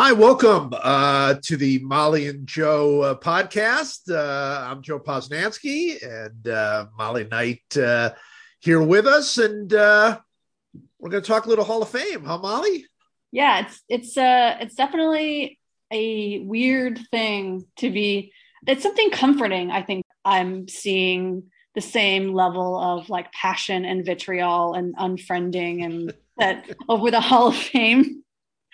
Hi, welcome uh, to the Molly and Joe uh, podcast. Uh, I'm Joe Posnanski and uh, Molly Knight uh, here with us, and uh, we're going to talk a little Hall of Fame, huh, Molly? Yeah, it's it's it's definitely a weird thing to be. It's something comforting. I think I'm seeing the same level of like passion and vitriol and unfriending and that over the Hall of Fame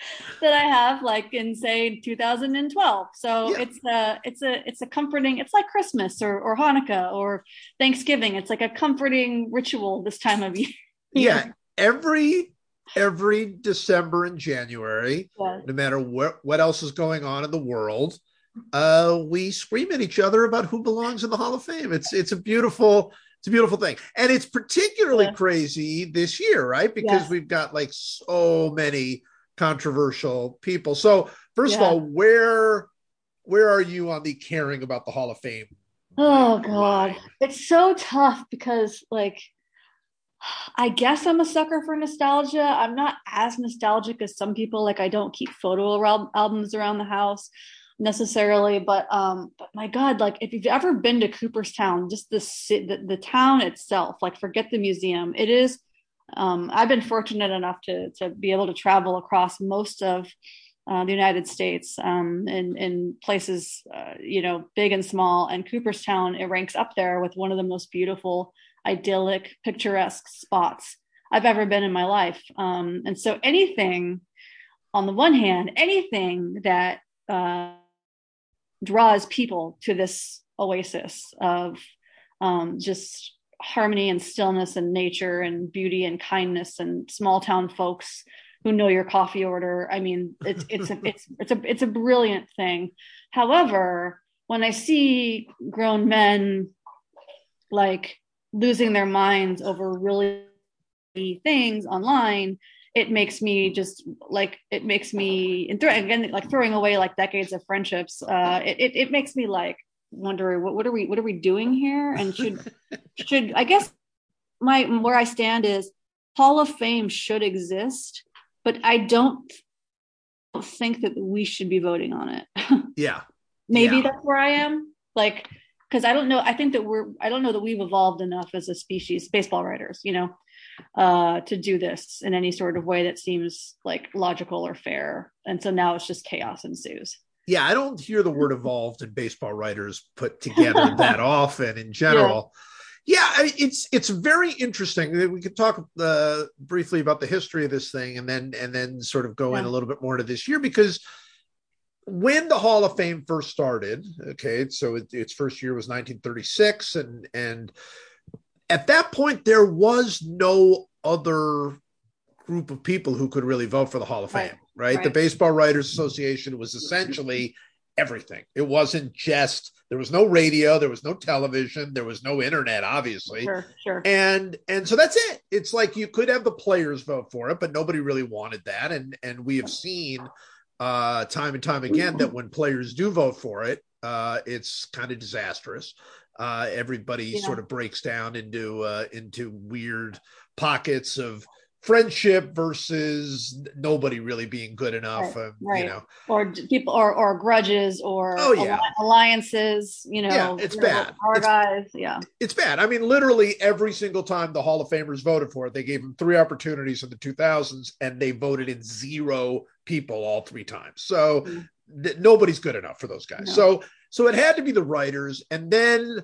that I have like in say 2012. So yeah. it's a it's a it's a comforting. It's like Christmas or or Hanukkah or Thanksgiving. It's like a comforting ritual this time of year. Yeah, every every December and January, yeah. no matter what what else is going on in the world, uh, we scream at each other about who belongs in the Hall of Fame. It's it's a beautiful it's a beautiful thing, and it's particularly yeah. crazy this year, right? Because we've got like so many controversial people. So first yeah. of all, where where are you on the caring about the Hall of Fame? Oh God, it's so tough because like I guess I'm a sucker for nostalgia. I'm not as nostalgic as some people. Like I don't keep photo al- albums around the house necessarily, but um, but my God, like if you've ever been to Cooperstown, just the the, the town itself, like forget the museum, it is um, I've been fortunate enough to to be able to travel across most of uh, the United States um, in in places uh, you know big and small, and Cooperstown it ranks up there with one of the most beautiful, idyllic, picturesque spots I've ever been in my life. Um, and so anything, on the one hand, anything that uh, draws people to this oasis of um, just harmony and stillness and nature and beauty and kindness and small town folks who know your coffee order. I mean, it's it's a, it's it's a it's a brilliant thing. However, when I see grown men like losing their minds over really things online, it makes me just like it makes me and th- again like throwing away like decades of friendships. Uh, it, it it makes me like wonder what, what are we what are we doing here? And should should i guess my where i stand is hall of fame should exist but i don't think that we should be voting on it. Yeah. Maybe yeah. that's where i am like because i don't know i think that we're i don't know that we've evolved enough as a species baseball writers you know uh to do this in any sort of way that seems like logical or fair. And so now it's just chaos ensues yeah, I don't hear the word evolved and baseball writers put together that often in general. Yeah, yeah it's it's very interesting. We could talk uh, briefly about the history of this thing, and then and then sort of go yeah. in a little bit more to this year because when the Hall of Fame first started, okay, so it, its first year was 1936, and and at that point there was no other group of people who could really vote for the Hall of Fame, right? Right? right. The Baseball Writers Association was essentially everything. It wasn't just there was no radio, there was no television, there was no internet, obviously. Sure, sure. And and so that's it. It's like you could have the players vote for it, but nobody really wanted that. And and we have seen uh time and time again that when players do vote for it, uh it's kind of disastrous. Uh everybody yeah. sort of breaks down into uh into weird pockets of friendship versus nobody really being good enough right, um, right. you know. Or people or or grudges or oh yeah. alliances you know yeah it's bad. Our it's, guys yeah. it's bad. I mean literally every single time the hall of famers voted for it they gave them three opportunities in the 2000s and they voted in zero people all three times. So mm-hmm. th- nobody's good enough for those guys. No. so so it had to be the writers. And then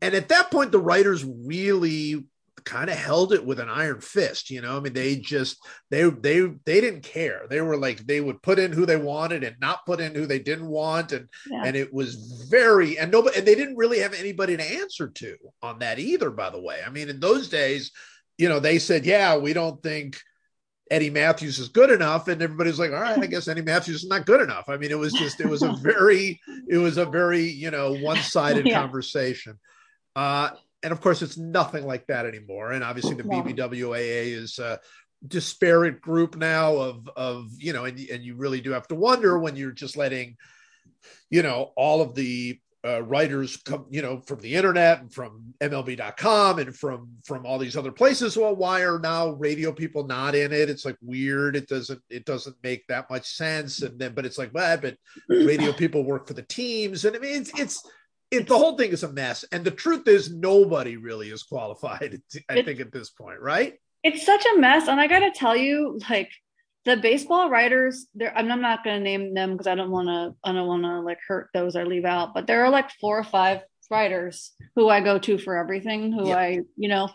and at that point the writers really kind of held it with an iron fist you know i mean they just they they they didn't care they were like they would put in who they wanted and not put in who they didn't want and yeah. and it was very and nobody and they didn't really have anybody to answer to on that either by the way i mean in those days you know they said yeah we don't think Eddie Mathews is good enough, and everybody's like, "All right, I guess Eddie Mathews is not good enough." I mean, it was just, it was a very, it was a very, you know, one-sided yeah. conversation. Uh, and of course, it's nothing like that anymore. And obviously, the BBWAA is a disparate group now of of you know, and and you really do have to wonder when you're just letting, you know, all of the uh, writers come, you know, from the internet and from MLB.com and from from all these other places. Well, why are now radio people not in it? It's like weird. It doesn't it doesn't make that much sense. And then, but it's like, well, but radio people work for the teams, and I mean, it's it's it, the whole thing is a mess. And the truth is, nobody really is qualified. I think at this point, right? It's such a mess, and I got to tell you, like the baseball writers there i'm not going to name them because i don't want to i don't want to like hurt those I leave out but there are like four or five writers who i go to for everything who yeah. i you know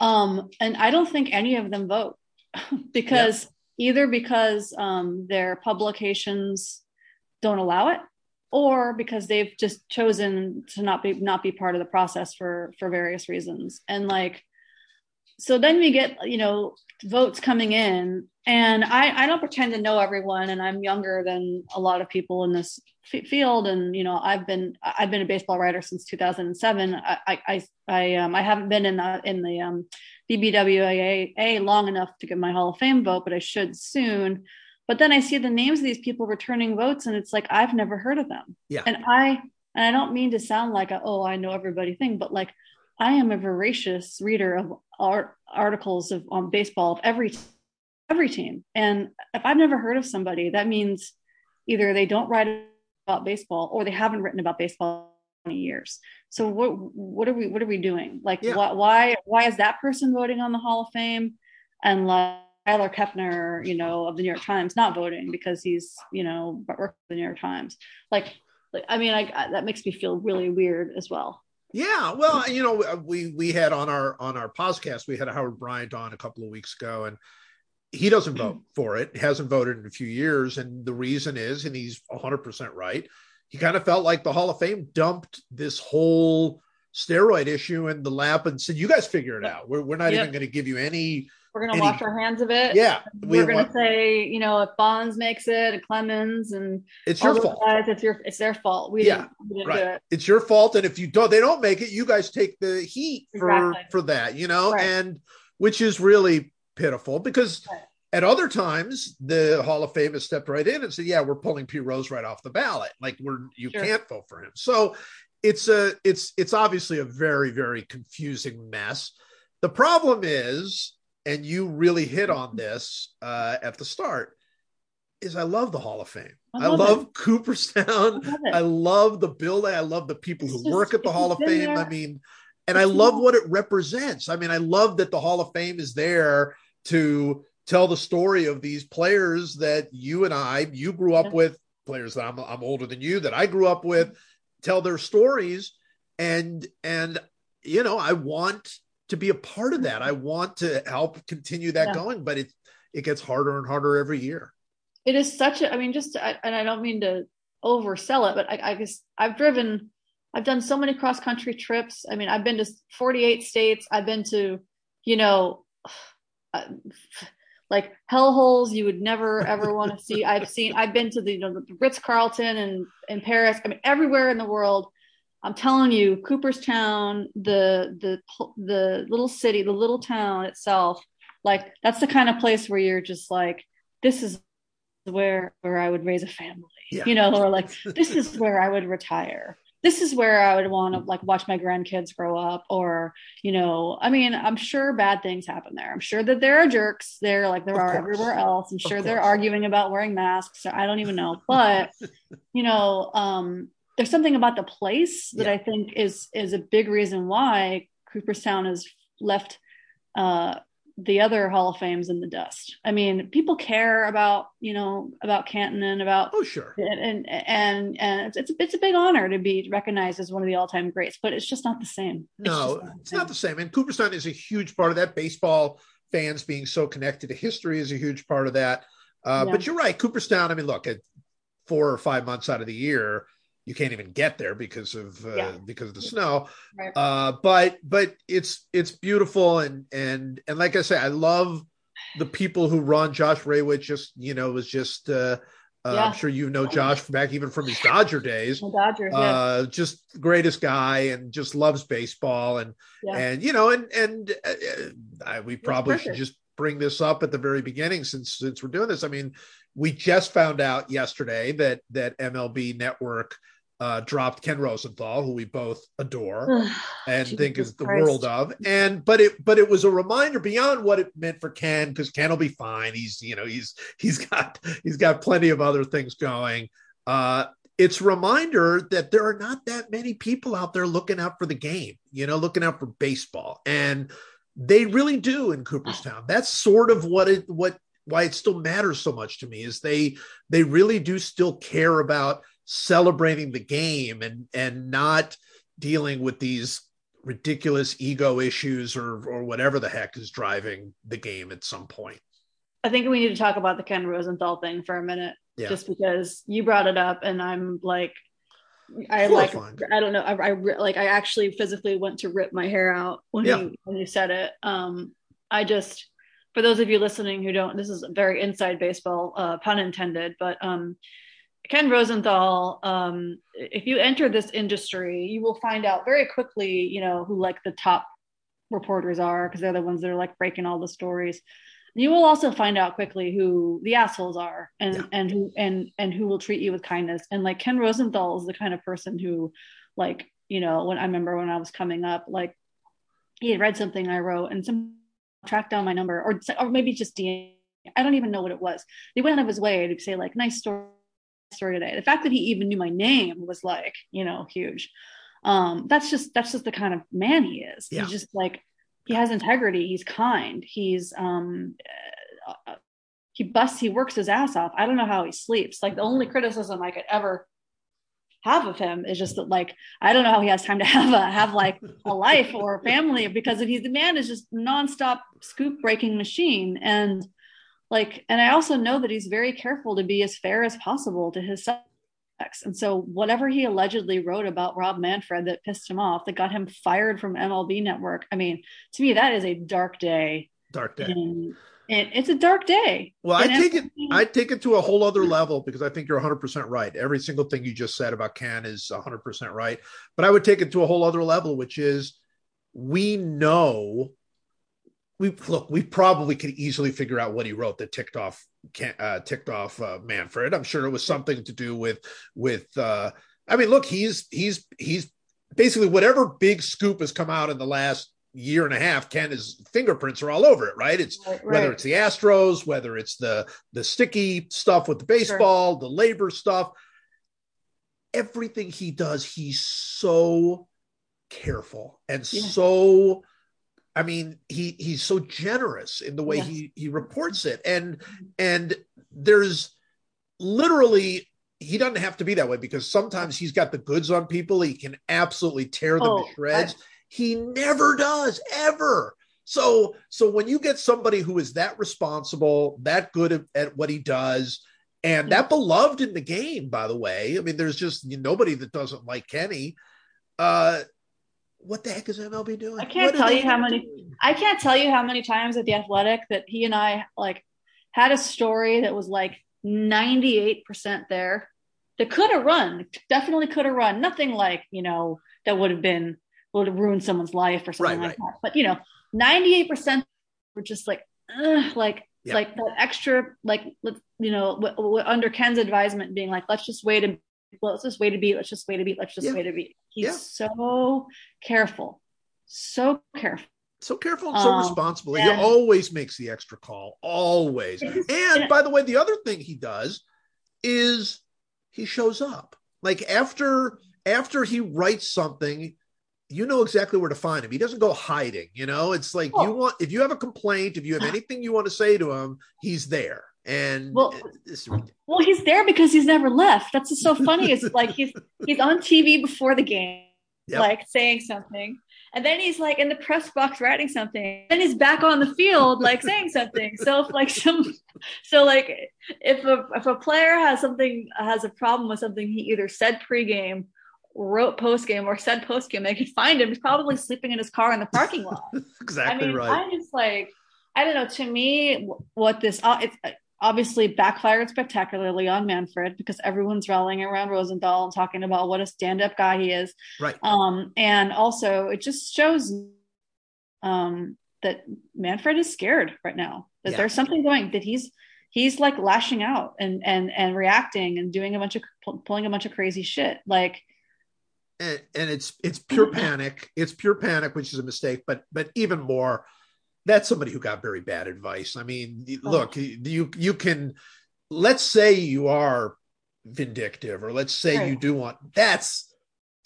um and i don't think any of them vote because yeah. either because um their publications don't allow it or because they've just chosen to not be not be part of the process for for various reasons. And like so then we get you know votes coming in and I, I don't pretend to know everyone and i'm younger than a lot of people in this f- field. And you know i've been i've been a baseball writer since 2007 i i i, um, I haven't been in the in the um, bbwaa long enough to get my hall of fame vote but i should soon but then i see the names of these people returning votes and it's like i've never heard of them yeah and i and i don't mean to sound like a, oh i know everybody thing but like I am a voracious reader of art, articles of on baseball of every every team, and if I've never heard of somebody, that means either they don't write about baseball or they haven't written about baseball in 20 years. So what what are we what are we doing? Like yeah. why why why is that person voting on the Hall of Fame, and like Tyler Kepner, you know, of the New York Times, not voting because he's you know working for the New York Times. Like, I mean, I, that makes me feel really weird as well. Yeah, well, you know, uh, we we had on our on our podcast, we had Howard Bryant on a couple of weeks ago, and he doesn't vote for it. Hasn't voted in a few years, and the reason is, and he's 100 percent right. He kind of felt like the Hall of Fame dumped this whole steroid issue in the lap and said, "You guys figure it out. We're we're not even going to give you any we're going to wash our hands of it. Yeah. We are going to say, you know, if Bonds makes it, and Clemens, and it's your fault. Guys, it's your, it's their fault. We yeah, didn't, we didn't right. It. It's your fault. And if you don't, they don't make it, you guys take the heat for exactly. for that, you know, right. and which is really pitiful because. Right. At other times, the Hall of Fame has stepped right in and said, "Yeah, we're pulling P. Rose right off the ballot. Like we're you sure. can't vote for him." So it's a it's it's obviously a very very confusing mess. The problem is and you really hit on this uh, at the start is I love the Hall of Fame. I love, I love Cooperstown. I love, I love, the building. I love the people who just, work at the Hall of Fame. There. I mean, and I love what it represents. I mean, I love that the Hall of Fame is there to tell the story of these players that you and I, you grew up with, players that I'm, I'm older than you, that I grew up with, tell their stories. And, and, you know, I want to be a part of that. I want to help continue that yeah. going, but it it gets harder and harder every year. It is such a. I mean, just and I don't mean to oversell it, but I, I guess I've driven. I've done so many cross country trips. I mean, I've been to 48 states. I've been to, you know, uh, like hellholes you would never ever want to see. I've seen. I've been to the, you know, the Ritz Carlton and in Paris. I mean, everywhere in the world. I'm telling you, Cooperstown, the the the little city, the little town itself, like that's the kind of place where you're just like, this is where where I would raise a family, yeah. you know, or like this is where I would retire. This is where I would want to like watch my grandkids grow up, or you know, I mean, I'm sure bad things happen there. I'm sure that there are jerks there, like there of are course. everywhere else. I'm sure they're arguing about wearing masks. I don't even know, but you know, um, there's something about the place that yeah. I think is is a big reason why Cooperstown is left uh, the other Hall of Fames in the dust. I mean, people care about you know about Canton and about oh sure and and and, it's it's a big honor to be recognized as one of the all time greats, but it's just not the same. No, it's, not the, same. not the same. And Cooperstown is a huge part of that. Baseball fans being so connected to history is a huge part of that. Uh, yeah. But you're right, Cooperstown. I mean, look at four or five months out of the year you can't even get there because of uh, yeah. because of the snow. Right. Uh, but but it's it's beautiful and and and like I say, I love the people who run. Josh Rawitch just you know was just. Uh, uh, yeah. I'm sure you know Josh back even from his Dodger days. Dodgers, yeah. uh, just greatest guy and just loves baseball and yeah. and you know and and uh, we probably should just bring this up at the very beginning since since we're doing this. I mean, we just found out yesterday that that MLB Network uh, dropped Ken Rosenthal, who we both adore and Jesus think is the Christ. world of. And but it but it was a reminder beyond what it meant for Ken because Ken will be fine. He's you know he's he's got he's got plenty of other things going. Uh, it's a reminder that there are not that many people out there looking out for the game, you know, looking out for baseball, and they really do in Cooperstown. That's sort of what it what why it still matters so much to me is they they really do still care about celebrating the game and and not dealing with these ridiculous ego issues or or whatever the heck is driving the game at some point. I think we need to talk about the Ken Rosenthal thing for a minute, Yeah. just because you brought it up, and I'm like, I like, I don't know, I, I like, I actually physically went to rip my hair out when Yeah. you when you said it. Um, I just, for those of you listening who don't, this is very inside baseball, uh, pun intended, but um, Ken Rosenthal, um, if you enter this industry, you will find out very quickly, you know, who like the top reporters are because they're the ones that are like breaking all the stories. You will also find out quickly who the assholes are and Yeah. and who and and who will treat you with kindness. And like Ken Rosenthal is the kind of person who, like, you know, when I remember when I was coming up, like he had read something I wrote and some tracked down my number or or maybe just DM. I don't even know what it was. He went out of his way to say like nice story story today. The fact that he even knew my name was like, you know, huge. Um, that's just that's just the kind of man he is. Yeah. He's just like he has integrity. He's kind. He's um, uh, he busts. He works his ass off. I don't know how he sleeps. Like the only criticism I could ever have of him is just that like I don't know how he has time to have a have like a life or a family because if he's the man is just nonstop scoop breaking machine and like and I also know that he's very careful to be as fair as possible to his sex and so whatever he allegedly wrote about Rob Manfred that pissed him off that got him fired from MLB Network I mean to me that is a dark day Dark day. and, it's a dark day Well, I take it. I take it to a whole other level because I think you're 100 percent right. Every single thing you just said about Ken is 100 percent right. But I would take it to a whole other level, which is we know we look. We probably could easily figure out what he wrote that ticked off uh, ticked off uh, Manfred. I'm sure it was something to do with with. Uh, I mean, look, he's he's he's basically whatever big scoop has come out in the last year and a half. Ken his fingerprints are all over it, right? It's Right, whether it's the Astros, whether it's the the sticky stuff with the baseball, the labor stuff, everything he does, he's so careful and Yeah. so. I mean, he he's so generous in the way he he reports it, and and there's literally he doesn't have to be that way because sometimes he's got the goods on people. He can absolutely tear them Oh, to shreds. he never does ever. So so when you get somebody who is that responsible, that good at, at what he does, and that beloved in the game, by the way, I mean, there's just nobody that doesn't like Kenny. Uh, what the heck is MLB doing? I can't What tell you how many- doing? I can't tell you how many times at the athletic that he and I like had a story that was like 98% there that could have run, definitely could have run. Nothing like, you know, that would have been, would have ruined someone's life or something Right, like that. But, you know, 98% were just like, ugh, like, Yeah. like that extra, like, you know, w- w- under Ken's advisement being like, let's just wait and let's just wait a beat, let's just wait a beat, let's just Yeah. wait a beat. He's Yeah. so careful, so careful. so careful and so Um, responsible. He always makes the extra call, always. And by the way, the other thing he does is he shows up. Like after after he writes something, you know exactly where to find him. He doesn't go hiding. You know, it's like you Oh. want if you have a complaint, if you have anything you want to say to him, he's there. And Well- it's, Well, he's there because he's never left. That's what's so funny. It's like he's he's on TV before the game, Yep. like saying something, and then he's like in the press box writing something. Then he's back on the field, like saying something. So if like some, so like if a if a player has something has a problem with something he either said pregame, wrote postgame, or said postgame, they can find him. He's probably sleeping in his car in the parking lot. exactly I mean, right. I'm just like, I don't know. To me, what this uh, it's uh, obviously backfired spectacularly on Manfred because everyone's rallying around Rosenthal and talking about what a stand-up guy he is. right. Um, and also, it just shows um, that Manfred is scared right now. That Yeah. there's something going. That he's he's like lashing out and and and reacting and doing a bunch of pulling a bunch of crazy shit like and, and it's it's pure panic it's pure panic which is a mistake but but even more that's somebody who got very bad advice i mean oh. look you you can let's say you are vindictive or let's say right. you do want that's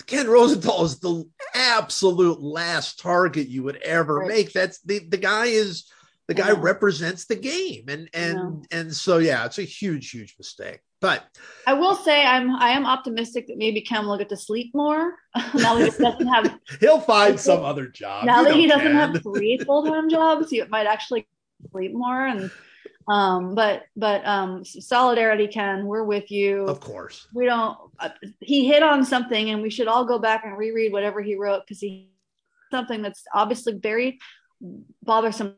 ken rosenthal is the absolute last target you would ever right. make that's the the guy is the guy represents the game and and and so yeah it's a huge huge mistake but i will say i'm i am optimistic that maybe Ken will get to sleep more now that he doesn't have he'll find some other job. Now that he doesn't have three full-time jobs he might actually sleep more and um but but um solidarity Ken we're with you. Of course. We don't uh, he hit on something and we should all go back and reread whatever he wrote because he something that's obviously very bothersome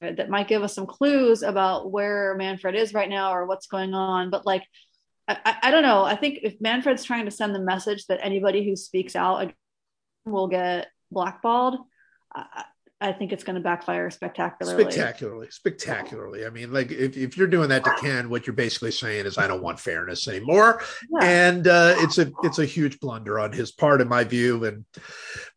that might give us some clues about where Manfred is right now or what's going on. But like, I, I don't know. I think if Manfred's trying to send the message that anybody who speaks out will get blackballed, I, I think it's going to backfire spectacularly. Spectacularly, spectacularly. I mean, like if, if you're doing that to Ken, what you're basically saying is, I don't want fairness anymore, yeah. and uh, it's a it's a huge blunder on his part, in my view. And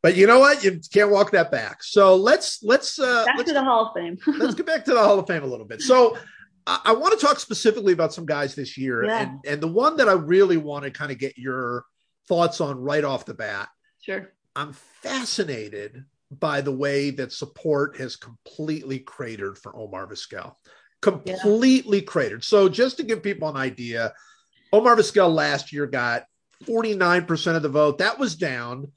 but you know what, you can't walk that back. So let's let's uh, back let's, to the Hall of Fame. let's get back to the Hall of Fame a little bit. So. I, I want to talk specifically about some guys this year, yeah. and and the one that I really want to kind of get your thoughts on right off the bat. Sure. I'm fascinated by the way that support has completely cratered for Omar Vizquel. Completely yeah. cratered. So, just to give people an idea, Omar Vizquel last year got 49% of the vote. That was down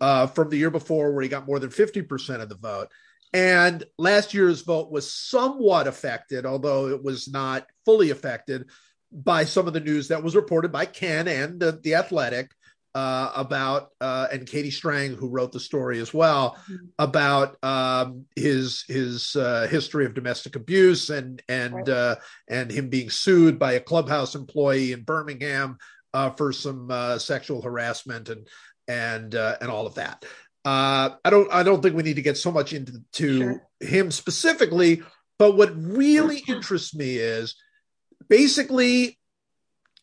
uh, from the year before, where he got more than 50% of the vote. And last year's vote was somewhat affected, although it was not fully affected by some of the news that was reported by Ken and uh, the Athletic uh, about uh, and Katie Strang, who wrote the story as well, mm-hmm. about um, his his uh, history of domestic abuse and and right. Uh, and him being sued by a clubhouse employee in Birmingham uh, for some uh, sexual harassment and and and all of that. I don't I don't think we need to get so much into sure. him specifically, but what really interests me is basically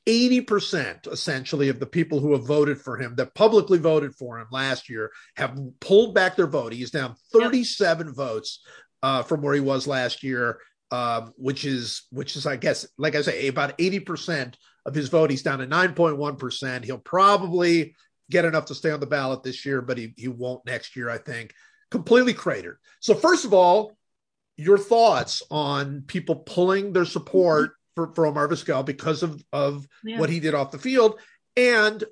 80% essentially of the people who have voted for him that publicly voted for him last year have pulled back their vote. He's down 37 yep. votes uh, from where he was last year, um, which is which is I guess like I say about 80% of his vote. He's down to 9.1%. He'll probably get enough to stay on the ballot this year, but he he won't next year. I think completely cratered. So first of all, your thoughts on people pulling their support for, for Omar Vizquel because of, of yeah. what he did off the field. And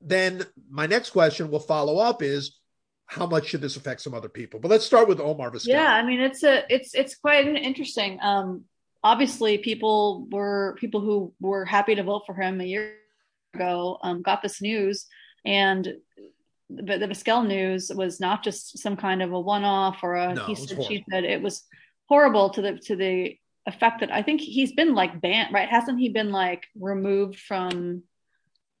then my next question will follow up is how much should this affect some other people? But let's start with Omar Vizquel. Yeah, I mean it's a it's it's quite an interesting. Um, obviously, people were people who were happy to vote for him a year ago um, got this news, and the, the Vizquel news was not just some kind of a one off or a no, he said she said. It was horrible to the to the effect that I think he's been like banned, right? Hasn't he been like removed from?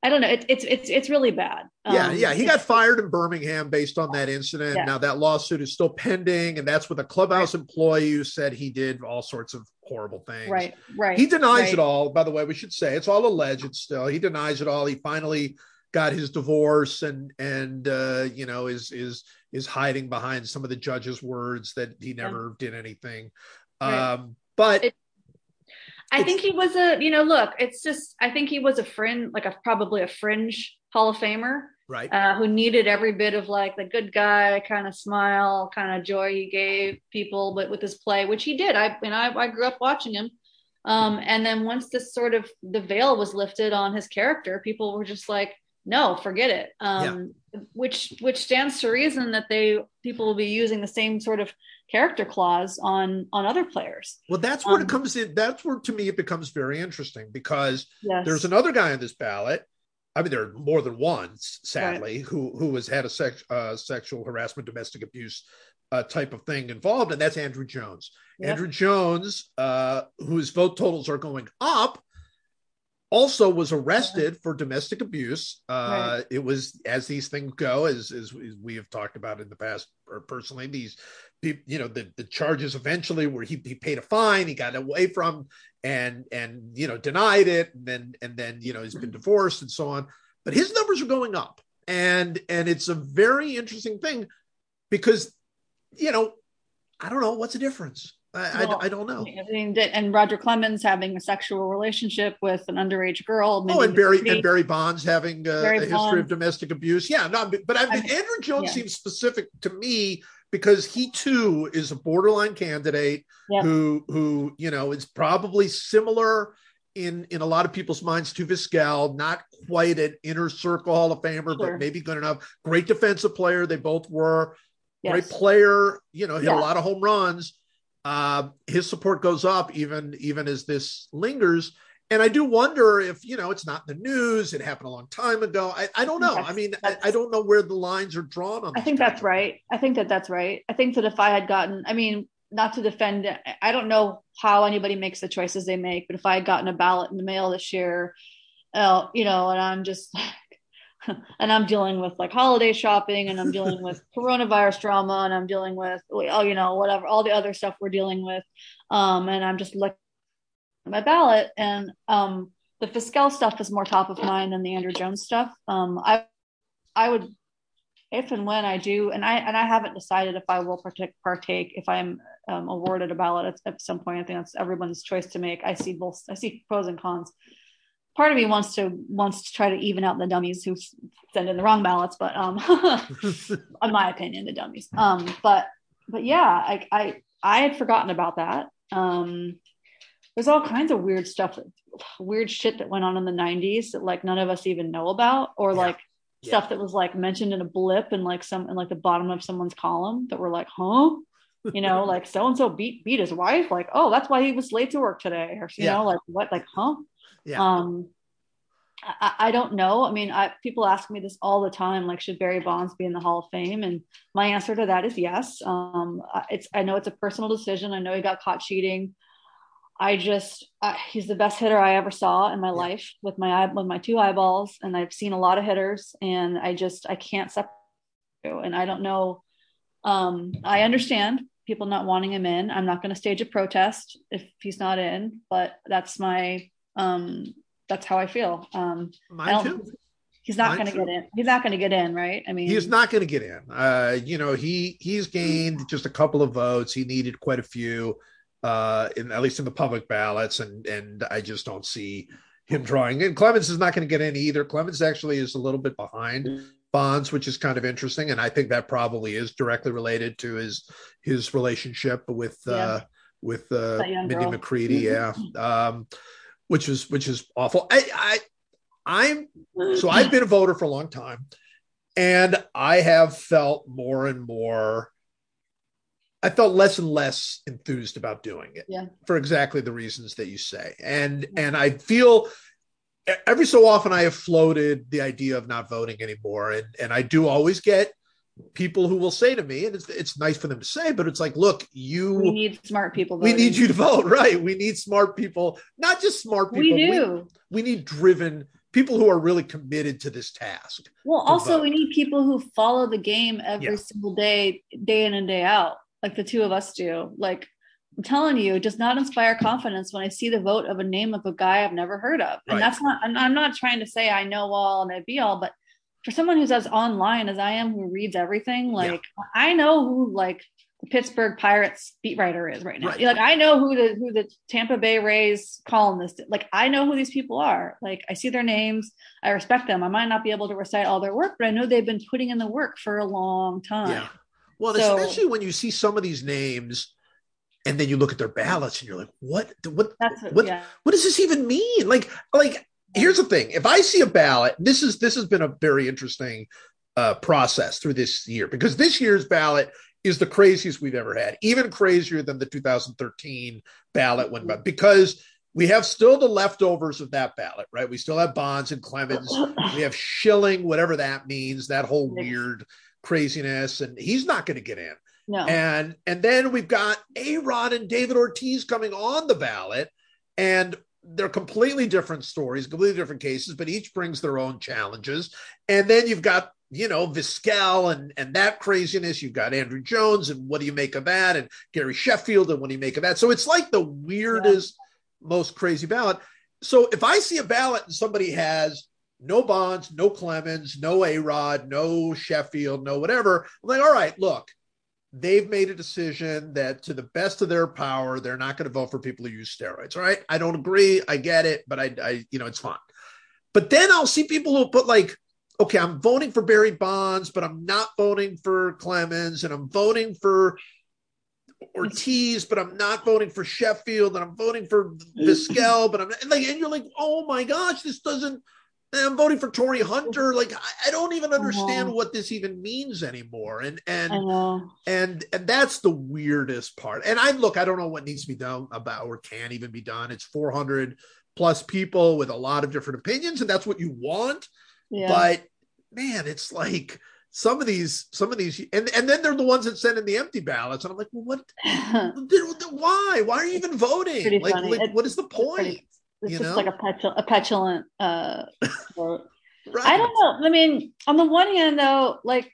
I don't know. It, it's it's it's really bad. Yeah, um, yeah. He got fired in Birmingham based on that incident. Yeah. Now that lawsuit is still pending, and that's with a clubhouse right. employee who said he did all sorts of horrible things. Right, right. He denies right. it all. By the way, we should say it's all alleged. Still, he denies it all. He finally got his divorce, and and uh, you know is is is hiding behind some of the judge's words that he never yeah. did anything. Right. Um, but it, I think he was a, you know, look, it's just, I think he was a friend, like a probably a fringe Hall of Famer, right? Uh, who needed every bit of like the good guy kind of smile, kind of joy he gave people, but with his play, which he did. I, you know, I, I grew up watching him. Um, and then once this sort of the veil was lifted on his character, people were just like, no, forget it. Um, yeah. which which stands to reason that they people will be using the same sort of character clause on on other players. Well, that's where um, it comes in. That's where to me it becomes very interesting because yes. there's another guy on this ballot. I mean, there are more than one, sadly, right. who who has had a sex, uh, sexual harassment, domestic abuse uh, type of thing involved, and that's Andruw Jones. Yep. Andruw Jones, uh, whose vote totals are going up, also was arrested for domestic abuse. Uh, Right. It was as these things go, as, as we have talked about in the past, or personally, these you know the the charges eventually where he, he paid a fine, he got away from, and and you know denied it, and then and then you know he's been divorced and so on. But his numbers are going up, and and it's a very interesting thing because you know I don't know what's the difference. I, Well, I, I don't know. I mean, that- and Roger Clemens having a sexual relationship with an underage girl. Oh, and Barry and Barry Bonds having uh, Barry a history of domestic abuse. Yeah, no, but, I mean, Andruw Jones yeah. seems specific to me because he too is a borderline candidate Yep. who who you know is probably similar in in a lot of people's minds to Vizquel, not quite an inner circle Hall of Famer, Sure. but maybe good enough. Great defensive player, they both were. Great player, you know, hit a lot of home runs. Uh, his support goes up even even as this lingers. And I do wonder if you know it's not in the news. It happened a long time ago. I, I don't know. I mean, I, I don't know where the lines are drawn on. I think that's right. I think that that's right. I think that if I had gotten, I mean, not to defend, I don't know how anybody makes the choices they make, but if I had gotten a ballot in the mail this year, uh, you know, and I'm just, and I'm dealing with like holiday shopping and I'm dealing with coronavirus drama and I'm dealing with, oh, you know, whatever, all the other stuff we're dealing with. Um, and I'm just looking at my ballot and um, the Vizquel stuff is more top of mind than the Andruw Jones stuff. Um, I, I would if and when I do, and I and I haven't decided if I will partake, partake if I'm um, awarded a ballot at, at some point. I think that's everyone's choice to make. I see both. I see pros and cons. Part of me wants to wants to try to even out the dummies who send in the wrong ballots, but um, in my opinion, the dummies. Um, but but yeah, I I I had forgotten about that. Um, there's all kinds of weird stuff, weird shit that went on in the '90s that like none of us even know about, or Yeah. like Yeah. stuff that was like mentioned in a blip and like some in like the bottom of someone's column that were like, huh? You know, like so and so beat beat his wife. Like, oh, that's why he was late to work today, or you Yeah. know, like what, like, huh? Yeah. Um, I, I don't know. I mean, I people ask me this all the time. Like, should Barry Bonds be in the Hall of Fame? And my answer to that is yes. Um, it's I know it's a personal decision. I know he got caught cheating. I just I, he's the best hitter I ever saw in my life with my eye with my two eyeballs, and I've seen a lot of hitters, and I just I can't separate. And I don't know. Um, I understand people not wanting him in. I'm not going to stage a protest if he's not in, but that's my um, that's how I feel. Um, I Mine don't- too. He's not going to get in. He's not going to get in, right? I mean, he's not going to get in. Uh, you know, he he's gained just a couple of votes. He needed quite a few, uh, in at least in the public ballots, and and I just don't see him drawing. And Clemens is not going to get in either. Clemens actually is a little bit behind Bonds, which is kind of interesting, and I think that probably is directly related to his his relationship with uh, Yeah. with uh, Mindy girl. McCready. Yeah, um, which is which is awful. I, I I'm so I've been a voter for a long time, and I have felt more and more. I felt less and less enthused about doing it Yeah. for exactly the reasons that you say, and and I feel every so often I have floated the idea of not voting anymore, and and I do always get people who will say to me, and it's it's nice for them to say, but it's like, look, you we need smart people. we need you to vote, right? We need smart people, not just smart people. We do. we need driven people who are really committed to this task. Well, also vote. we need people who follow the game every Yeah. single day, day in and day out, like the two of us do. Like I'm telling you, it does not inspire confidence when I see the vote of a name of a guy I've never heard of. And Right. that's not. I'm, I'm not trying to say I know all and I be all, but for someone who's as online as I am, who reads everything, like I know who like the Pittsburgh Pirates beat writer is right now. Right. Like I know who the who the Tampa Bay Rays columnist. Like I know who these people are. Like I see their names. I respect them. I might not be able to recite all their work, but I know they've been putting in the work for a long time. Yeah. Well, So- especially when you see some of these names and then you look at their ballots and you're like, what what what, What- yeah. what does this even mean? Like like here's the thing. If I see a ballot, this is this has been a very interesting uh process through this year because this year's ballot is the craziest we've ever had, even crazier than the 2013 ballot when because we have still the leftovers of that ballot, right? We still have Bonds and Clemens. We have Schilling, whatever that means, that whole weird craziness, and he's not going to get in. No. And and then we've got A Rod and David Ortiz coming on the ballot. And they're completely different stories, completely different cases, but each brings their own challenges. And then you've got, you know, Vizquel and and that craziness. You've got Andruw Jones, and what do you make of that? And Gary Sheffield, and what do you make of that? So it's like the weirdest, yeah. most crazy ballot. So if I see a ballot and somebody has no Bonds, no Clemens, no A Rod, no Sheffield, no whatever, I'm like, all right, look, they've made a decision that to the best of their power they're not going to vote for people who use steroids all right? I don't agree i get it but i, I you know it's fine. But then i'll see people who put like okay i'm voting for barry bonds but i'm not voting for clemens and i'm voting for ortiz but i'm not voting for sheffield and i'm voting for vizquel but i'm like and you're like oh my gosh this doesn't I'm voting for Torii Hunter. Like I, I don't even understand what this even means anymore. And and and and that's the weirdest part. And I look, I don't know what needs to be done about or can even be done. It's 400 plus people with a lot of different opinions, and that's what you want. Yeah. But man, it's like some of these, some of these, and and then they're the ones that send in the empty ballots, and I'm like, well, what? why? Why are you even voting? Like, like what is the point? It's you just know? like a, petul- a petulant. Uh, right. I don't know. I mean, on the one hand, though, like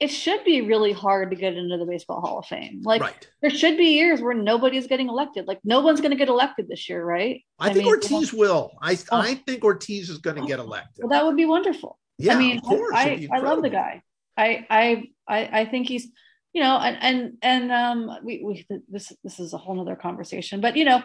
it should be really hard to get into the Baseball Hall of Fame. Like right. there should be years where nobody's getting elected. Like no one's going to get elected this year, right? I, I think mean, Ortiz will. I oh. I think Ortiz is going to get elected. Well, that would be wonderful. Yeah, I mean, of course. I, I love the guy. I I I, I think he's you know and and and um we, we this this is a whole nother conversation but you know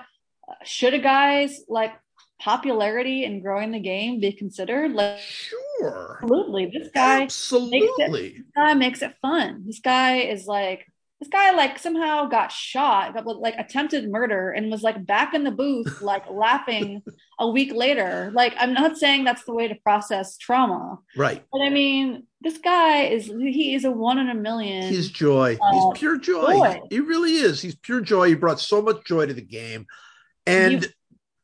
should a guy's like popularity and growing the game be considered? Like, sure, absolutely. This guy absolutely makes it, this guy makes it fun. This guy is like this guy like somehow got shot, got like attempted murder, and was like back in the booth, like laughing a week later. Like, I'm not saying that's the way to process trauma, right? But I mean, this guy is he is a one in a million. He's joy. Uh, He's pure joy. joy. He really is. He's pure joy. He brought so much joy to the game, and. You,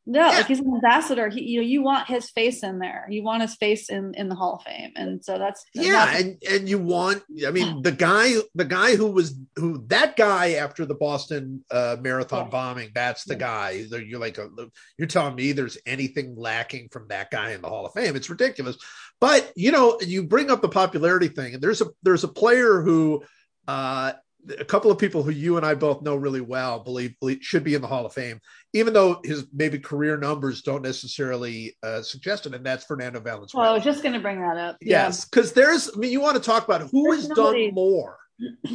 no, yeah. like he's an ambassador. He, you know, you want his face in there. You want his face in in the Hall of Fame, and so that's yeah. That's, and and you want, I mean, the guy, the guy who was who that guy after the Boston uh, Marathon yeah. bombing. That's the yeah. guy. You're like, a, you're telling me there's anything lacking from that guy in the Hall of Fame? It's ridiculous. But you know, you bring up the popularity thing, and there's a there's a player who. uh a couple of people who you and I both know really well believe, believe, should be in the Hall of Fame, even though his maybe career numbers don't necessarily uh, suggest it, and that's Fernando Valenzuela. Well, I was just going to bring that up. Yes, because yeah. there's, I mean, you want to talk about who there's has nobody. done more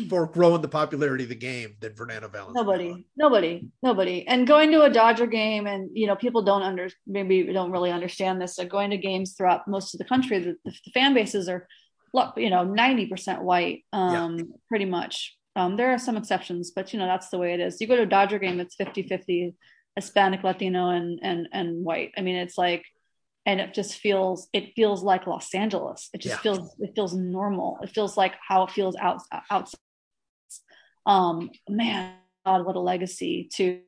for growing the popularity of the game than Fernando Valenzuela. Nobody, nobody, nobody. And going to a Dodger game, and you know, people don't under maybe don't really understand this. So going to games throughout most of the country, the, the fan bases are, you know, ninety percent white, um, yeah. pretty much um, there are some exceptions, but you know that's the way it is. You go to a Dodger game, it's 50-50 Hispanic, Latino, and and and white. I mean, it's like, and it just feels it feels like Los Angeles. It just yeah. feels it feels normal. It feels like how it feels out outside. Um, man, God, what a legacy to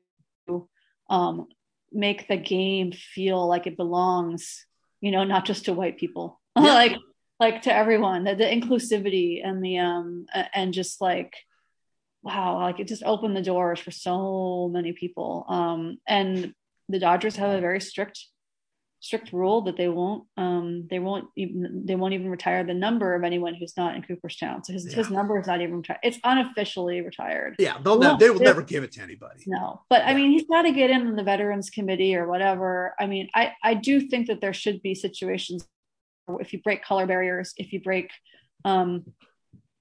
um, make the game feel like it belongs. You know, not just to white people, yeah. like like to everyone. The, the inclusivity and the um and just like wow, like it just opened the doors for so many people. Um, and the Dodgers have a very strict strict rule that they won't um they won't even they won't even retire the number of anyone who's not in Cooperstown. So his yeah. his number is not even retired. It's unofficially retired. Yeah, they'll no, they will never give it to anybody. No, but yeah. I mean he's got to get in on the veterans committee or whatever. I mean, I I do think that there should be situations if you break color barriers, if you break um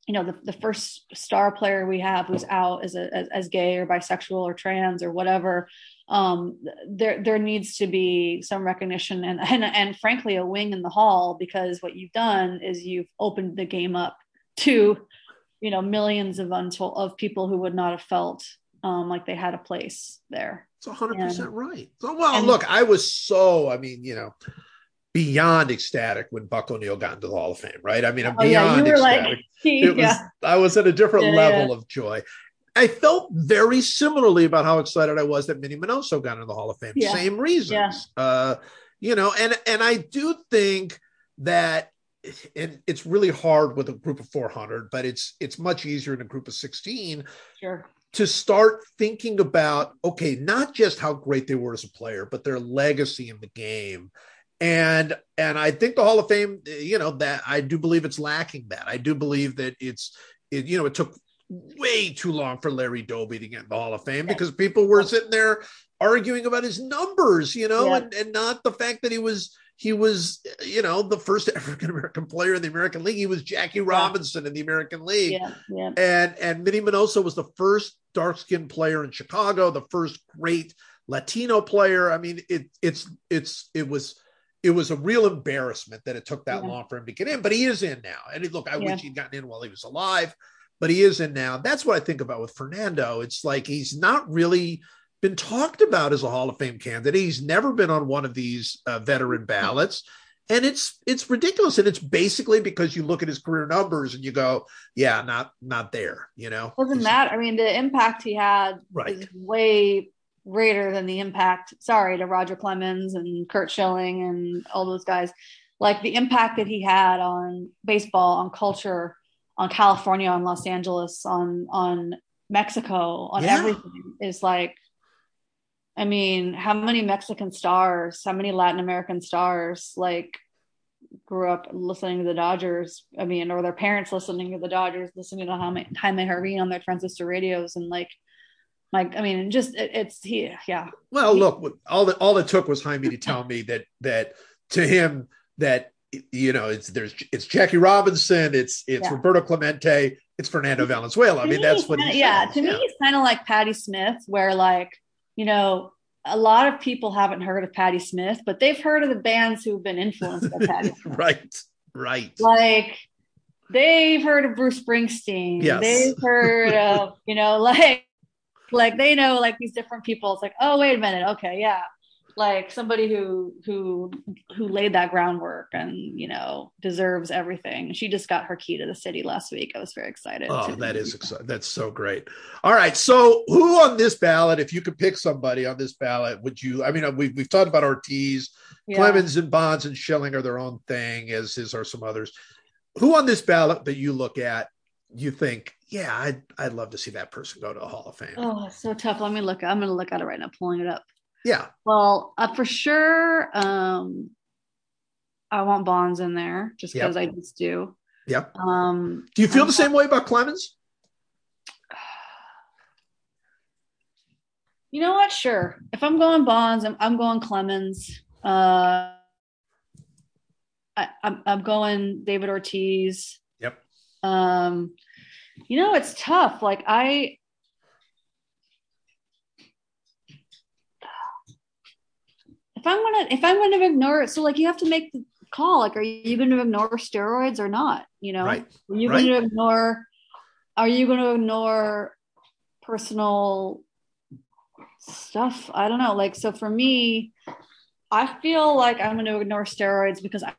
you know the, the first star player we have who's out as a as, as gay or bisexual or trans or whatever um, there there needs to be some recognition and, and and frankly a wing in the hall because what you've done is you've opened the game up to you know millions of untold of people who would not have felt um, like they had a place there. It's 100% and, right. So, well, and, look, I was so, I mean, you know, beyond ecstatic when Buck O'Neil got into the Hall of Fame, right? I mean, I'm oh, beyond yeah, ecstatic. Like, it was. I was at a different yeah, level of joy. I felt very similarly about how excited I was that Minnie Minoso got into the Hall of Fame. Same reasons. Uh, you know, and and I do think that and it's really hard with a group of 400 but it's it's much easier in a group of 16 sure to start thinking about okay, not just how great they were as a player, but their legacy in the game. And and I think the Hall of Fame, you know, that I do believe it's lacking that. I do believe that it's it, you know, it took way too long for Larry Doby to get in the Hall of Fame because people were sitting there arguing about his numbers, you know, yeah. and, and not the fact that he was he was, you know, the first African American player in the American League. He was Jackie Robinson yeah. in the American League. Yeah, yeah. And and Minnie Minoso was the first dark skinned player in Chicago, the first great Latino player. I mean, it it's it's it was it was a real embarrassment that it took that yeah. long for him to get in, but he is in now. And look, I yeah. wish he'd gotten in while he was alive, but he is in now. That's what I think about with Fernando. It's like he's not really been talked about as a Hall of Fame candidate. He's never been on one of these uh, veteran ballots. And it's it's ridiculous, and it's basically because you look at his career numbers and you go, yeah, not not there. You know, doesn't matter. I mean, the impact he had right. is way greater than the impact. Sorry to Roger Clemens and Curt Schilling and all those guys. Like the impact that he had on baseball, on culture, on California, on Los Angeles, on on Mexico, on yeah. everything is like I mean, how many Mexican stars, how many Latin American stars like grew up listening to the Dodgers? I mean, or their parents listening to the Dodgers, listening to Jaime, Jaime Jarrín on their transistor radios and like like I mean, just it, it's he, yeah. Well, look, all that all it took was Jaime to tell me that that to him that you know it's there's it's Jackie Robinson, it's it's yeah. Roberto Clemente, it's Fernando Valenzuela. I mean, that's what. Yeah, to yeah. me, he's kind of like Patti Smith, where like you know, a lot of people haven't heard of Patti Smith, but they've heard of the bands who've been influenced by Patti Smith. right, right. Like they've heard of Bruce Springsteen. Yes. They've heard of, you know, like like they know like these different people. It's like, oh, wait a minute. Okay, yeah. Like somebody who who who laid that groundwork and you know deserves everything. She just got her key to the city last week. I was very excited oh that is exciting that's so great. All right so who on this ballot if you could pick somebody on this ballot would you i mean uh, we've, we've talked about ortiz. Yeah. clemens and bonds and schilling are their own thing as is are some others. Who on this ballot that you look at you think yeah i'd, I'd love to see that person go to a hall of fame oh so tough let me look i'm gonna look at it right now pulling it up yeah. Well, uh, for sure, um, I want Bonds in there just because yep. I just do. Yep. Um, do you feel I'm, the same way about Clemens? You know what? Sure. If I'm going Bonds, I'm, I'm going Clemens. Uh, I, I'm, I'm going David Ortiz. Yep. Um, you know, it's tough. Like I, if I'm gonna if I'm gonna ignore it, so like you have to make the call. Like, are you going to ignore steroids or not? You know, right. are you right. going to ignore? Are you going to ignore personal stuff? I don't know. Like, so for me, I feel like I'm going to ignore steroids because I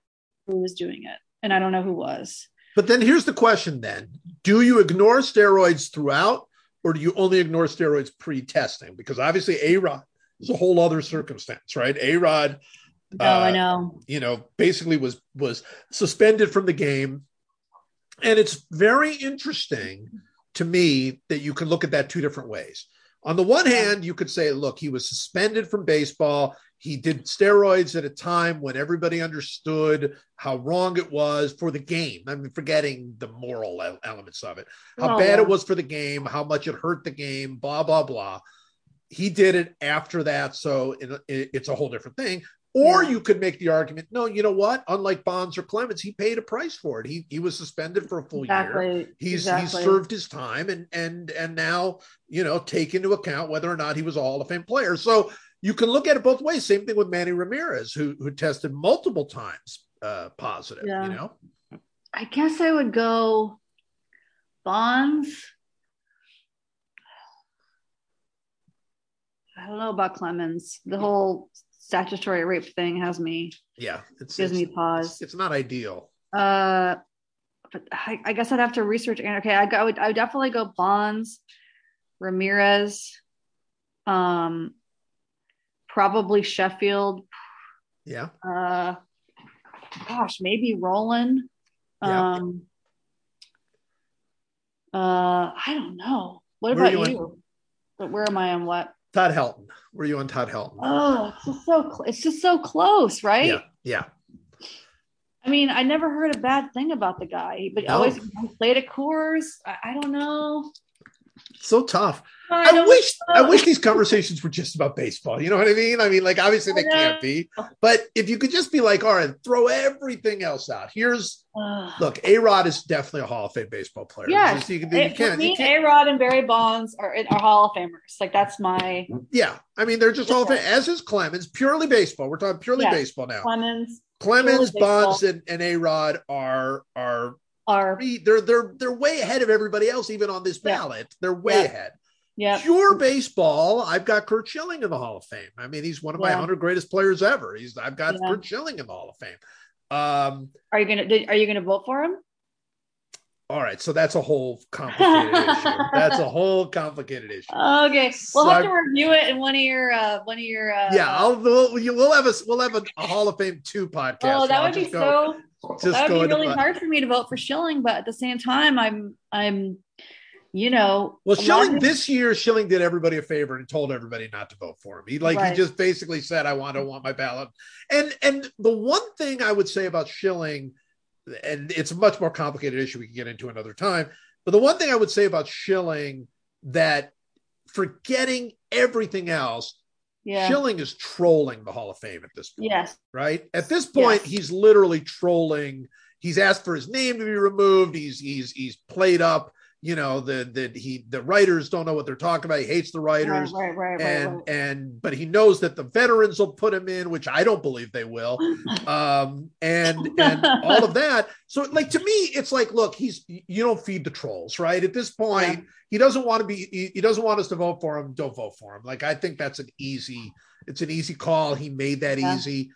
who was doing it, and I don't know who was. But then here's the question: Then, do you ignore steroids throughout, or do you only ignore steroids pre-testing? Because obviously, A Rod is a whole other circumstance, right? A Rod, oh, uh, I know, you know, basically was was suspended from the game, and it's very interesting to me that you can look at that two different ways. On the one hand, you could say, look, he was suspended from baseball. He did steroids at a time when everybody understood how wrong it was for the game. I mean, forgetting the moral elements of it, how oh, bad yeah. it was for the game, how much it hurt the game, blah, blah, blah he did it after that, so it, it's a whole different thing. Or yeah. you could make the argument, no, you know what? Unlike Bonds or Clemens, he paid a price for it. He he was suspended for a full exactly. year. He's exactly. he's served his time and and and now you know take into account whether or not he was a Hall of Fame player. So you can look at it both ways. Same thing with Manny Ramirez, who who tested multiple times uh, positive. Yeah. You know, I guess I would go Bonds I don't know about Clemens. The whole statutory rape thing has me. Yeah, it's gives it's, me pause. It's, it's, not ideal. Uh, but I, I, guess I'd have to research. Okay, I, I would I would definitely go Bonds, Ramirez, um, probably Sheffield. Yeah. Uh, gosh, maybe Rolen. Yeah. Um. Uh, I don't know. What Where about you you? But where am I on what? Todd Helton. Were you on Todd Helton? Oh, it's just so cl- it's just so close, right? Yeah, yeah. I mean, I never heard a bad thing about the guy, but No. always played at Coors. I, I don't know. So tough. I, I wish I wish these conversations were just about baseball. You know what I mean? I mean, like obviously they can't be, but if you could just be like, all right, throw everything else out. Here's look, A Rod is definitely a Hall of Fame baseball player. Yeah, Just- you, can- Hey, you can't, me, A Rod and Barry Bonds are, are Hall of Famers. Like that's my yeah. I mean, they're just Hall of Fame. As is Clemens, purely baseball. We're talking purely Yeah. baseball now. Clemens Clemens. Bonds, and, and A Rod are are are they're they're they're way ahead of everybody else, even on this Yeah. ballot. They're way Yeah. ahead. yeah. Pure baseball, I've got Curt Schilling in the Hall of Fame. I mean, he's one of my 100 greatest players ever. He's I've got Yeah. Curt Schilling in the Hall of Fame. Um, Are you gonna Are you gonna vote for him? All right, so that's a whole complicated issue. That's a whole complicated issue. Okay, we'll So have to I- review it in one of your uh, one of your. Uh, yeah, I'll we'll, we'll have a we'll have a, a Hall of Fame two podcast. Oh, that would be go- so. That would be really hard for me to vote for Schilling, but at the same time, I'm I'm, you know. Well, Schilling of- this year, Schilling did everybody a favor and told everybody not to vote for him. He like Right. he just basically said, "I want, I want my ballot." And and the one thing I would say about Schilling, and it's a much more complicated issue we can get into another time. But the one thing I would say about Schilling that forgetting everything else, Yeah. Schilling is trolling the Hall of Fame at this point Yes. right? At this point, Yes. he's literally trolling. He's asked for his name to be removed. He's he's he's played up. You know the the he the writers don't know what they're talking about. He hates the writers, Right. Right. Right. and and but he knows that the veterans will put him in, which I don't believe they will. Um, and and all of that. So like to me, it's like, look, he's you don't feed the trolls, right? At this point, Yeah. he doesn't want to be. He, he doesn't want us to vote for him. Don't vote for him. Like I think that's an easy. It's an easy call. He made that Yeah. easy.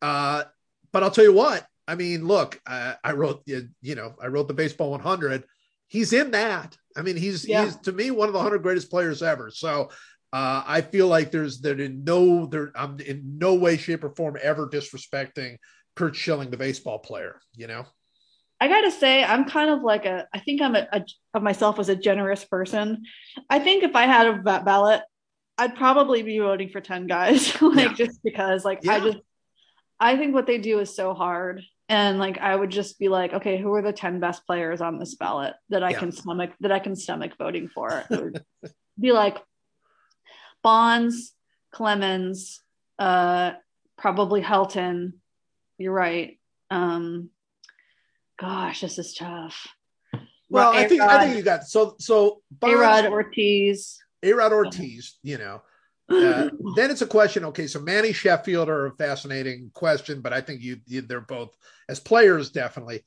Uh, but I'll tell you what. I mean, look, uh, I wrote you know I wrote the baseball 100. He's in that. I mean, he's Yeah. he's to me one of the 100 greatest players ever. So uh, I feel like there's there in no there I'm in no way, shape, or form ever disrespecting Curt Schilling, the baseball player. You know, I gotta say, I'm kind of like a. I think I'm a, a of myself as a generous person. I think if I had a ba- ballot, I'd probably be voting for ten guys, like Yeah. just because, like I just, I think what they do is so hard, and like I would just be like, okay, who are the ten best players on this ballot that I Yeah. can stomach that I can stomach voting for? Be like Bonds, Clemens, uh, probably Helton. You're right. Um, gosh, this is tough. well, I think I think you got so so A-Rod Ortiz. A-Rod Ortiz. You know, uh, then it's a question. Okay, so Manny Sheffield are a fascinating question, but I think you, you they're both as players definitely.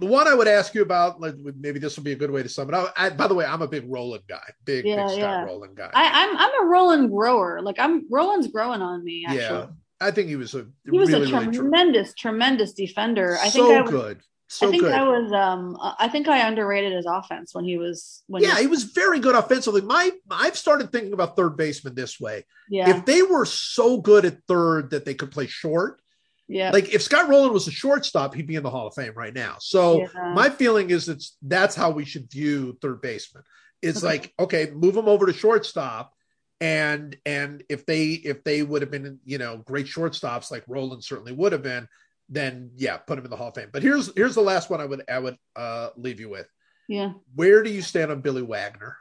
The one I would ask you about, like, maybe this will be a good way to sum it up. I, by the way, I'm a big Rolen guy, big Yeah, big yeah. Rolen guy. I, I'm I'm a Rolen grower. Like I'm Rolen's growing on me. Actually, yeah, I think he was a he was really a really tr- tremendous, tremendous defender. I so think I was, good, so I think good. I was um I think I underrated his offense when he was when yeah, he, he was very good offensively. My I've started thinking about third baseman this way. yeah If they were so good at third that they could play short, yeah like if Scott Rolen was a shortstop, he'd be in the Hall of Fame right now. So yeah. my feeling is it's that's how we should view third baseman. It's Okay. like okay, move them over to shortstop, and and if they if they would have been you know great shortstops like Rolen certainly would have been, then yeah, put him in the Hall of Fame. But here's here's the last one I would I would uh, leave you with. yeah. Where do you stand on Billy Wagner?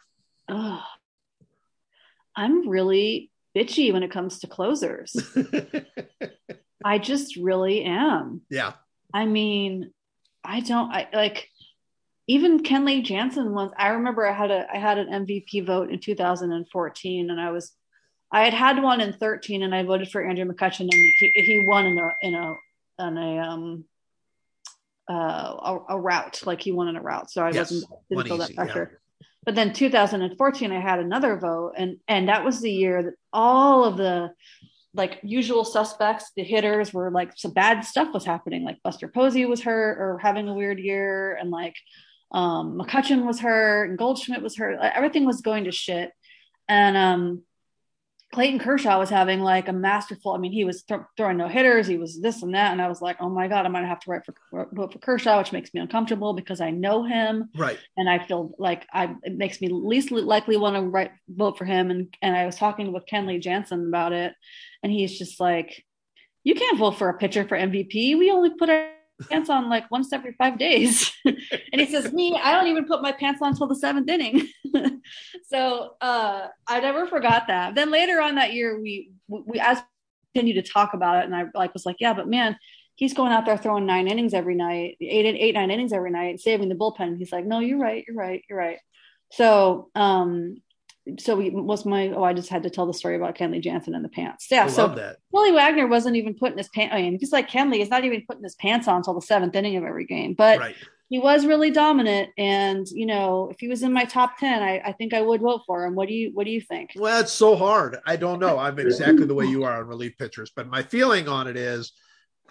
Ugh. I'm really bitchy when it comes to closers. I just really am. yeah, I mean, I don't I like even Kenley Jansen once I remember I had a I had an MVP vote in 2014 and I was I had had one in 13 and I voted for Andrew McCutchen and he, he won in a in a in a um uh a, a route like he won in a route so I Yes, wasn't didn't feel that easy, yeah. pressure but then 2014 I had another vote and and that was the year that all of the like usual suspects, the hitters were like some bad stuff was happening. Like Buster Posey was hurt or having a weird year, and like um, McCutchen was hurt, and Goldschmidt was hurt. Like, everything was going to shit. And um, Clayton Kershaw was having like a masterful. I mean, he was th- throwing no hitters. He was this and that, and I was like, oh my god, I'm gonna have to write for vote for Kershaw, which makes me uncomfortable because I know him, right? And I feel like I it makes me least likely want to write vote for him. And and I was talking with Kenley Jansen about it, and he's just like, you can't vote for a pitcher for MVP. We only put our pants on like once every five days. and he says, Me, I don't even put my pants on until the seventh inning. so uh, I never forgot that. Then later on that year, we we as continued to talk about it, and I like was like, Yeah, but man, he's going out there throwing nine innings every night, eight eight nine innings every night, saving the bullpen. He's like, No, you're right, you're right, you're right. So um so we was my oh I just had to tell the story about Kenley Jansen and the pants. Yeah, I so that. Willie Wagner wasn't even putting his pants. I mean, he's like Kenley is not even putting his pants on until the seventh inning of every game, but right. he was really dominant. And you know, if he was in my top ten, I, I think I would vote for him. What do you What do you think? Well, it's so hard. I don't know. I'm exactly the way you are on relief pitchers, but my feeling on it is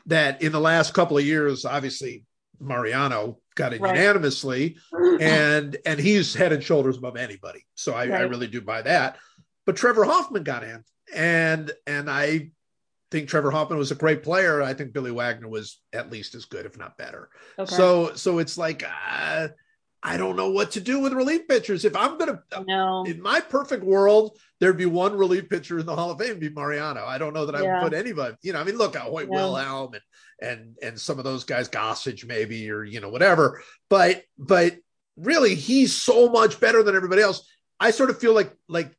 that in the last couple of years, obviously Mariano got it right. unanimously, and and he's head and shoulders above anybody. So I, right. I, really do buy that. But Trevor Hoffman got in, and and I think Trevor Hoffman was a great player. I think Billy Wagner was at least as good, if not better. Okay. So so it's like. Uh, I don't know what to do with relief pitchers. If I'm gonna, uh, no. in my perfect world, there'd be one relief pitcher in the Hall of Fame, be Mariano. I don't know that I yeah. would put anybody. You know, I mean, look, at Hoyt yeah. Wilhelm and and and some of those guys, Gossage maybe, or you know, whatever. But but really, he's so much better than everybody else. I sort of feel like like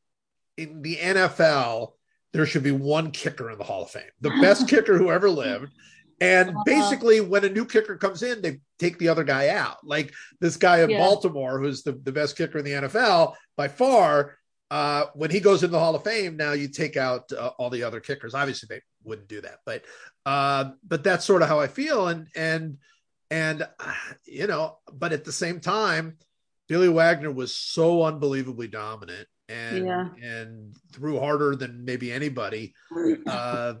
in the NFL, there should be one kicker in the Hall of Fame, the best kicker who ever lived. And uh-huh. basically, when a new kicker comes in, they take the other guy out. Like this guy in yeah. Baltimore, who's the, the best kicker in the NFL by far. Uh, when he goes in the Hall of Fame, now you take out uh, all the other kickers. Obviously, they wouldn't do that, but uh, but that's sort of how I feel. And and and uh, you know, but at the same time, Billy Wagner was so unbelievably dominant and yeah. and threw harder than maybe anybody. Uh,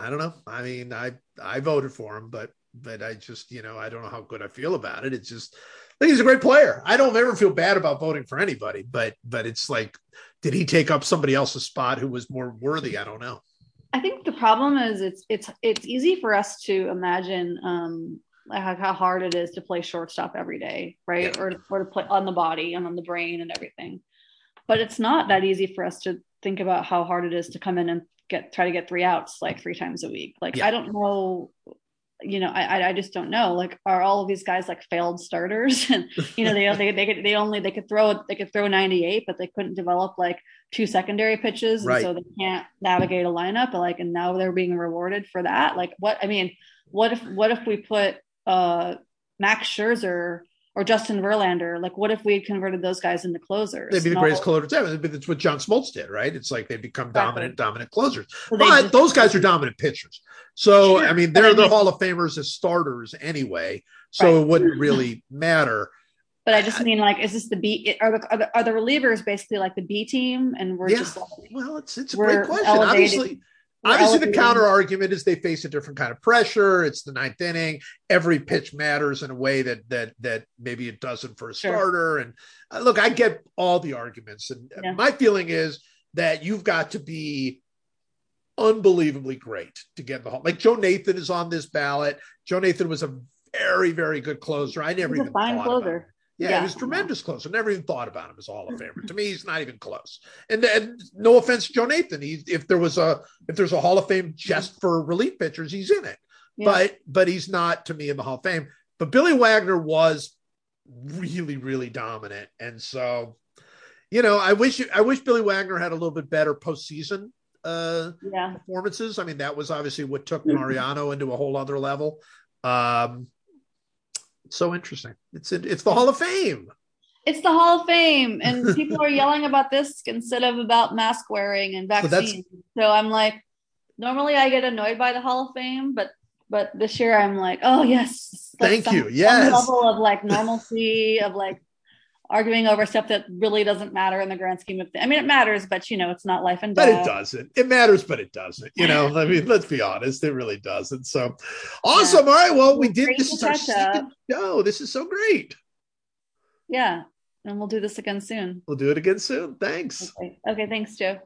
I don't know. I mean, I I voted for him, but but I just you know I don't know how good I feel about it. It's just I think he's a great player. I don't ever feel bad about voting for anybody, but but it's like, did he take up somebody else's spot who was more worthy? I don't know. I think the problem is it's it's it's easy for us to imagine um how, how hard it is to play shortstop every day, right? Yeah. Or or to play on the body and on the brain and everything. But it's not that easy for us to think about how hard it is to come in and get try to get three outs like three times a week. Like yeah. I don't know, you know, I I just don't know. Like are all of these guys like failed starters? and you know, they they they could they only they could throw they could throw 98, but they couldn't develop like two secondary pitches, right. and so they can't navigate a lineup. But like, and now they're being rewarded for that. Like what I mean, what if what if we put uh Max Scherzer or Justin Verlander. Like, what if we had converted those guys into closers? They'd be the no. greatest closers ever. That's what John Smoltz did, right? It's like they become exactly. dominant, dominant closers. So but just, those guys are dominant pitchers. So sure. I mean, they're the Hall of Famers as starters anyway. So right. it wouldn't really matter. But I just mean, like, is this the B? Are the, are the are the relievers basically like the B team, and we're yeah. just like, well, it's it's a great question. Elevated. Obviously, Obviously, the counter argument is they face a different kind of pressure. It's the ninth inning. Every pitch matters in a way that that that maybe it doesn't for a sure. starter. And uh, look, I get all the arguments, and yeah. my feeling is that you've got to be unbelievably great to get the hall. Like Joe Nathan is on this ballot. Joe Nathan was a very very good closer. I never He's even fine closer. Yeah, yeah, he was tremendous close. I never even thought about him as Hall of Famer. to me, he's not even close. And, and no offense to Joe Nathan, he, if there was a if there's a Hall of Fame just for relief pitchers, he's in it. Yeah. But but he's not to me in the Hall of Fame. But Billy Wagner was really really dominant, and so you know I wish I wish Billy Wagner had a little bit better postseason uh, yeah. performances. I mean, that was obviously what took Mariano into a whole other level. Um, so interesting. It's it's the Hall of Fame. It's the Hall of Fame, and people are yelling about this instead of about mask wearing and vaccines. So, so I'm like, normally I get annoyed by the Hall of Fame, but but this year I'm like, oh yes, thank some, you. Yes, level of like normalcy of like arguing over stuff that really doesn't matter in the grand scheme of things. I mean, it matters, but you know, it's not life and death. But it doesn't. It matters, but it doesn't. You know, I mean, let's be honest, it really doesn't. So awesome. Yeah. All right. Well, we did this is our second show. This is so great. Yeah. And we'll do this again soon. We'll do it again soon. Thanks. Okay. okay thanks, Joe.